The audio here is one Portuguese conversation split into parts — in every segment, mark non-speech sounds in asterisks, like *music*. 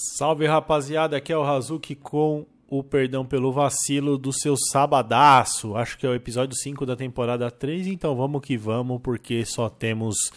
Salve rapaziada, aqui é o Razuki com o perdão pelo vacilo do seu sabadaço. Acho que é o episódio 5 da temporada 3, então vamos que vamos, porque só temos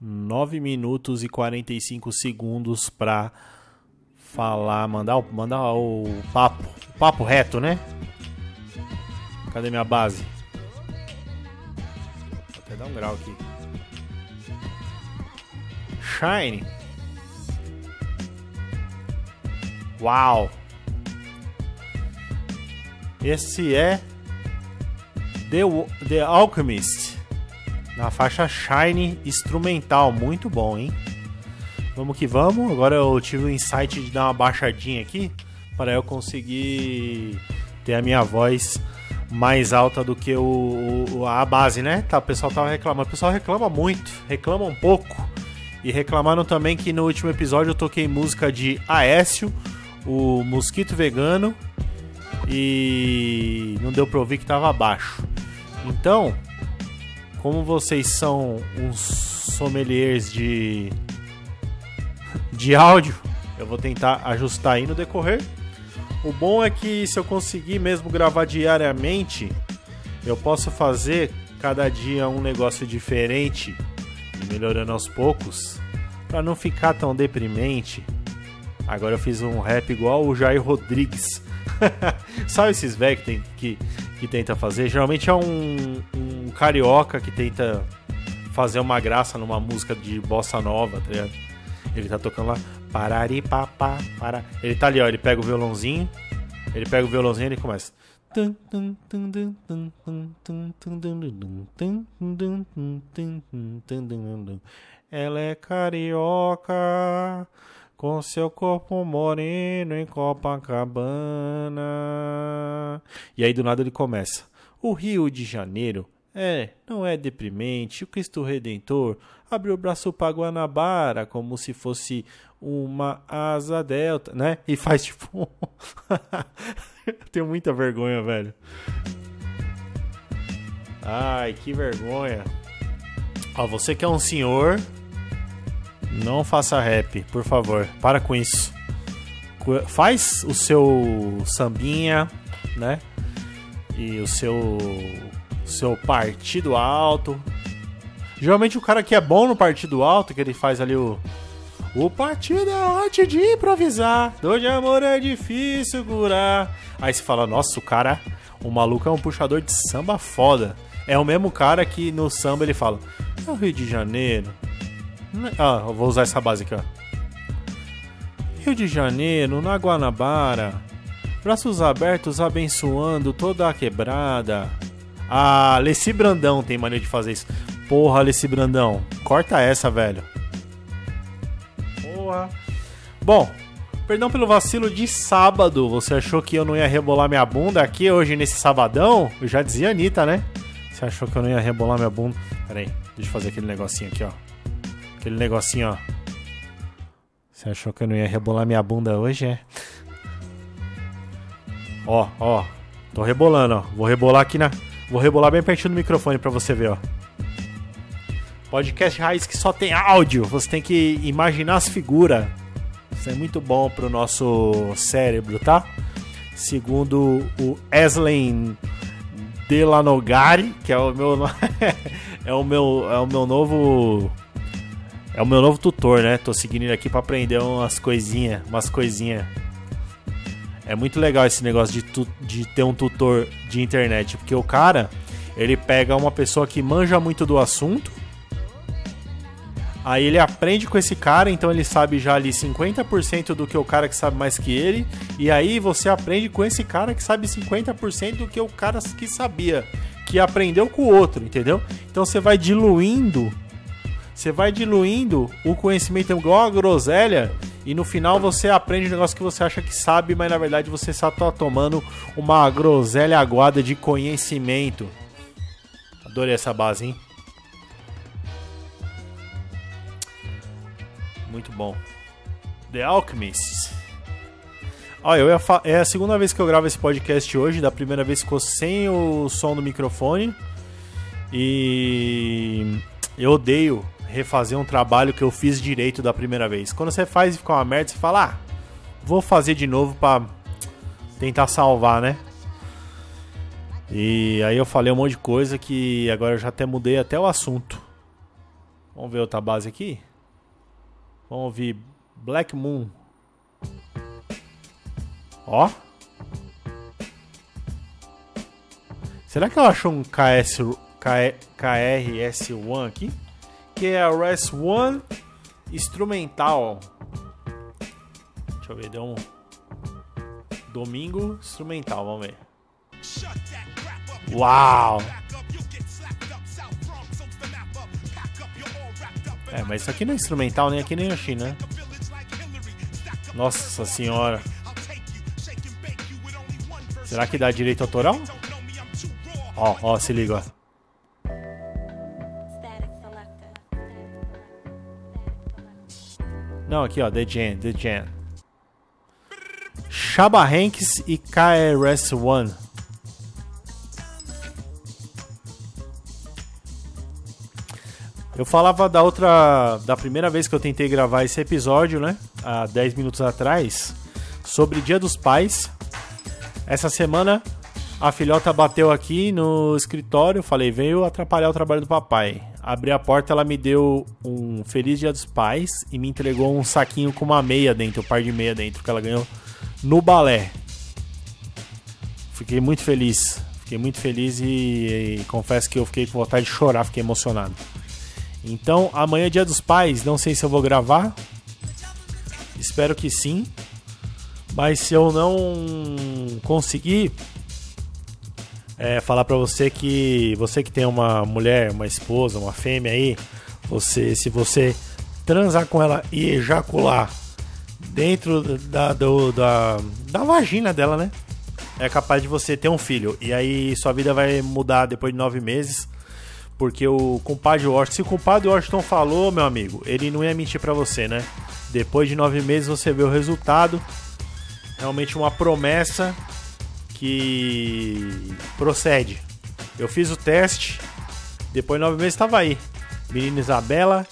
9 minutos e 45 segundos pra falar, mandar, mandar o papo, papo reto, né? Cadê minha base? Vou até dar um grau aqui. Shine. Uau! Esse é The, The Alchemist na faixa Shine instrumental, muito bom, hein? Vamos que vamos. Agora eu tive o insight de dar uma baixadinha aqui para eu conseguir ter a minha voz mais alta do que o, o, a base, né? Tá, o pessoal tava reclamando. O pessoal reclama muito, reclama um pouco. E reclamaram também que no último episódio eu toquei música de Aécio, o Mosquito Vegano, e não deu pra ouvir que tava abaixo. Então, como vocês são uns sommeliers de de áudio, eu vou tentar ajustar aí no decorrer. O bom é que se eu conseguir mesmo gravar diariamente, eu posso fazer cada dia um negócio diferente melhorando aos poucos, para não ficar tão deprimente. Agora eu fiz um rap igual o Jair Rodrigues. Sabe esses velhos que, que, que tenta fazer? Geralmente é um, um carioca que tenta fazer uma graça numa música de bossa nova, tá ligado? Ele tá tocando lá. Parari, papá, para. Ele tá ali, ó. Ele pega o violãozinho. Ele pega o violãozinho e ele começa. Ela é carioca com seu corpo moreno em Copacabana. E aí do nada ele começa. O Rio de Janeiro é, não é deprimente. O Cristo Redentor abriu o braço para Guanabara como se fosse uma asa delta, né? E faz tipo. *laughs* Tenho muita vergonha, velho. Ai, que vergonha. Ó, você que é um senhor, não faça rap, por favor. Para com isso. Faz o seu sambinha, né? E o seu seu partido alto. Geralmente o cara que é bom no partido alto, que ele faz ali o. O partido é arte de improvisar, dor de amor é difícil curar. Aí você fala, nossa, o cara, o maluco é um puxador de samba foda. É o mesmo cara que no samba ele fala, é o Rio de Janeiro. Ah, eu vou usar essa ó. Rio de Janeiro, na Guanabara, braços abertos abençoando toda a quebrada. A Alessi Brandão tem maneira de fazer isso. Porra, Alessi Brandão, corta essa, velho. Porra. Bom, perdão pelo vacilo de sábado. Você achou que eu não ia rebolar minha bunda aqui hoje nesse sabadão? Eu já dizia Anitta, né? Você achou que eu não ia rebolar minha bunda? Pera aí, deixa eu fazer aquele negocinho aqui, ó. Aquele negocinho, ó. Você achou que eu não ia rebolar minha bunda hoje, é? Ó, ó. Tô rebolando, ó. Vou rebolar aqui na Vou rebolar bem pertinho do microfone para você ver, ó. Podcast raiz que só tem áudio, você tem que imaginar as figuras. Isso é muito bom pro nosso cérebro, tá? Segundo o Eslen Delanogari, que é o meu *laughs* é o meu é o meu novo é o meu novo tutor, né? Tô seguindo ele aqui para aprender umas coisinhas, umas coisinhas. É muito legal esse negócio de, tu, de ter um tutor de internet, porque o cara, ele pega uma pessoa que manja muito do assunto, aí ele aprende com esse cara, então ele sabe já ali 50% do que o cara que sabe mais que ele, e aí você aprende com esse cara que sabe 50% do que o cara que sabia, que aprendeu com o outro, entendeu? Então você vai diluindo, você vai diluindo o conhecimento igual a groselha e no final você aprende um negócio que você acha que sabe, mas na verdade você só tá tomando uma groselha aguada de conhecimento. Adorei essa base, hein? Muito bom. The Alchemist. Olha, eu é a segunda vez que eu gravo esse podcast hoje. Da primeira vez ficou sem o som do microfone. E eu odeio refazer um trabalho que eu fiz direito da primeira vez. Quando você faz e fica uma merda, você fala, ah, vou fazer de novo pra tentar salvar, né? E aí eu falei um monte de coisa que agora eu já até mudei até o assunto. Vamos ver outra base aqui? Vamos ouvir Black Moon. Ó. Será que eu acho um KS, KRS-One aqui? Que é a RS-One instrumental. Deixa eu ver, deu um domingo instrumental, vamos ver. Uau! É, mas isso aqui não é instrumental nem aqui nem na China. Nossa senhora. Será que dá direito autoral? Ó, ó, se liga, ó. Não, aqui ó, The Jam, The Jam. Shaba Hanks e KRS-One. Eu falava da outra. da primeira vez que eu tentei gravar esse episódio, né? Há 10 minutos atrás, sobre Dia dos Pais. Essa semana a filhota bateu aqui no escritório, falei, veio atrapalhar o trabalho do papai. Abri a porta, ela me deu um Feliz Dia dos Pais e me entregou um saquinho com uma meia dentro, um par de meia dentro, que ela ganhou no balé. Fiquei muito feliz, fiquei muito feliz e, e confesso que eu fiquei com vontade de chorar, fiquei emocionado. Então, amanhã é Dia dos Pais, não sei se eu vou gravar. Espero que sim. Mas se eu não conseguir, é, falar para você que você que tem uma mulher, uma esposa, uma fêmea aí, você se você transar com ela e ejacular dentro da, do, da, da vagina dela, né? É capaz de você ter um filho. E aí sua vida vai mudar depois de nove meses. Porque o compadre Washington, se o compadre Washington falou, meu amigo, ele não ia mentir para você, né? Depois de nove meses você vê o resultado. Realmente uma promessa que procede. Eu fiz o teste, depois de nove meses estava aí. Menina Isabela,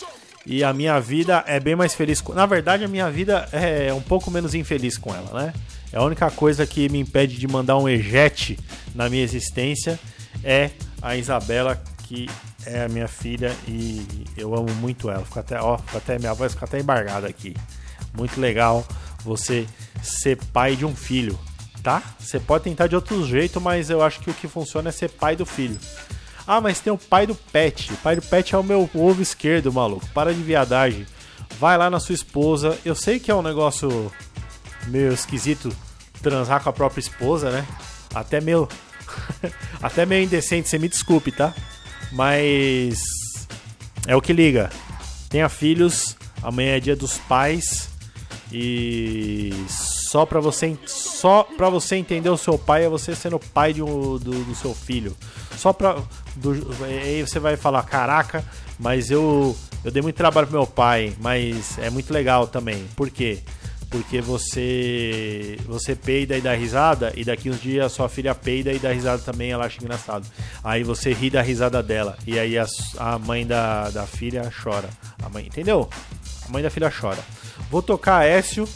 e a minha vida é bem mais feliz. Com... Na verdade, a minha vida é um pouco menos infeliz com ela, né? É a única coisa que me impede de mandar um ejete na minha existência é a Isabela, que é a minha filha e eu amo muito ela. Fica até, ó, fica até minha voz fica até embargada aqui. Muito legal você ser pai de um filho tá? Você pode tentar de outro jeito, mas eu acho que o que funciona é ser pai do filho. Ah, mas tem o pai do pet. O pai do pet é o meu ovo esquerdo, maluco. Para de viadagem. Vai lá na sua esposa. Eu sei que é um negócio meio esquisito transar com a própria esposa, né? Até meio. *laughs* Até meio indecente, você me desculpe, tá? Mas. É o que liga. Tenha filhos. Amanhã é dia dos pais. E só para você só para você entender o seu pai é você sendo pai de um, do, do, seu filho. Só para aí você vai falar, caraca, mas eu eu dei muito trabalho pro meu pai, mas é muito legal também. Por quê? Porque você você peida e dá risada e daqui uns dias a sua filha peida e dá risada também, ela acha engraçado. Aí você ri da risada dela e aí a, a mãe da, da filha chora. A mãe, entendeu? A mãe da filha chora. Vou tocar Écio.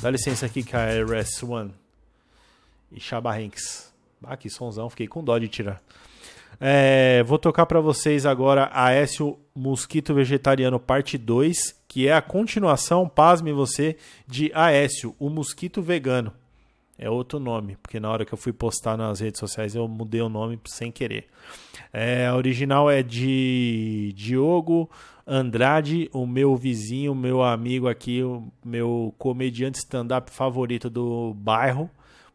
Dá licença aqui, KRS One. E Chaba Hanks. Ah, que sonzão, fiquei com dó de tirar. É, vou tocar para vocês agora Aécio Mosquito Vegetariano Parte 2, que é a continuação, pasme você, de Aécio, o Mosquito Vegano. É outro nome, porque na hora que eu fui postar nas redes sociais eu mudei o nome sem querer. É, a original é de Diogo Andrade, o meu vizinho, meu amigo aqui, o meu comediante stand-up favorito do bairro.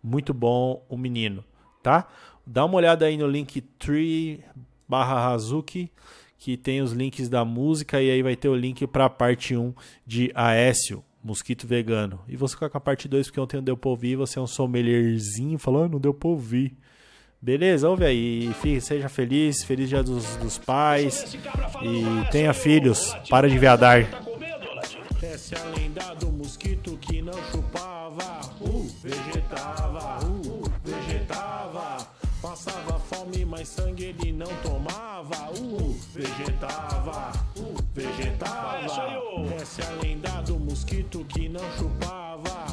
Muito bom o menino, tá? Dá uma olhada aí no link tree barra Hazuki, que tem os links da música e aí vai ter o link para a parte 1 de Aécio, mosquito vegano. E você fica com a parte 2 porque ontem não deu pra ouvir, você é um sommelierzinho, falou, ah, não deu pra ouvir. Beleza, ouve aí. seja feliz, feliz dia dos, dos pais. E tenha filhos. Para de viadar. Essa é a lenda do mosquito que não chupava, uh, vegetava, uh, vegetava. Passava fome, mas sangue ele não tomava, uh, vegetava, uh, vegetava. Essa é a lenda do mosquito que não chupava.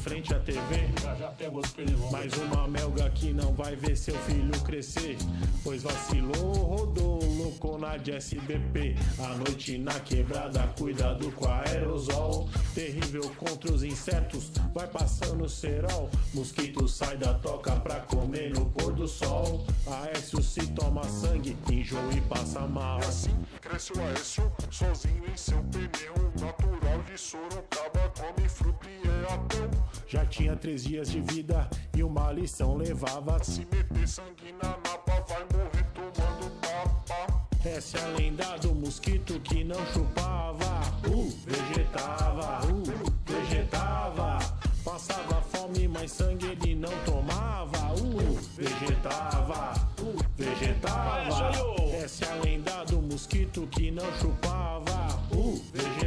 Frente à TV. Já já pegou os. Mais uma melga que não vai ver seu filho crescer. Pois vacilou, rodou, louco na de SBP. A noite na quebrada, cuidado com a aerosol. Terrível contra os insetos, vai passando cerol. Mosquito sai da toca pra comer no pôr do sol. Aécio se toma sangue, enjoa e passa mal. E assim cresce o Aécio, sozinho em seu pneu. Natural de Sorocaba, come fruta e Já tinha três dias de vida e uma lição levava. Se meter sangue na napa, vai morrer tomando tapa. Essa é a lenda do mosquito que não chupava. Uh, vegetava, uh, vegetava. Passava fome, mas sangue ele não tomava. Uh, vegetava, uh, vegetava. Essa é a lenda do mosquito que não chupava. Uh, vegetava,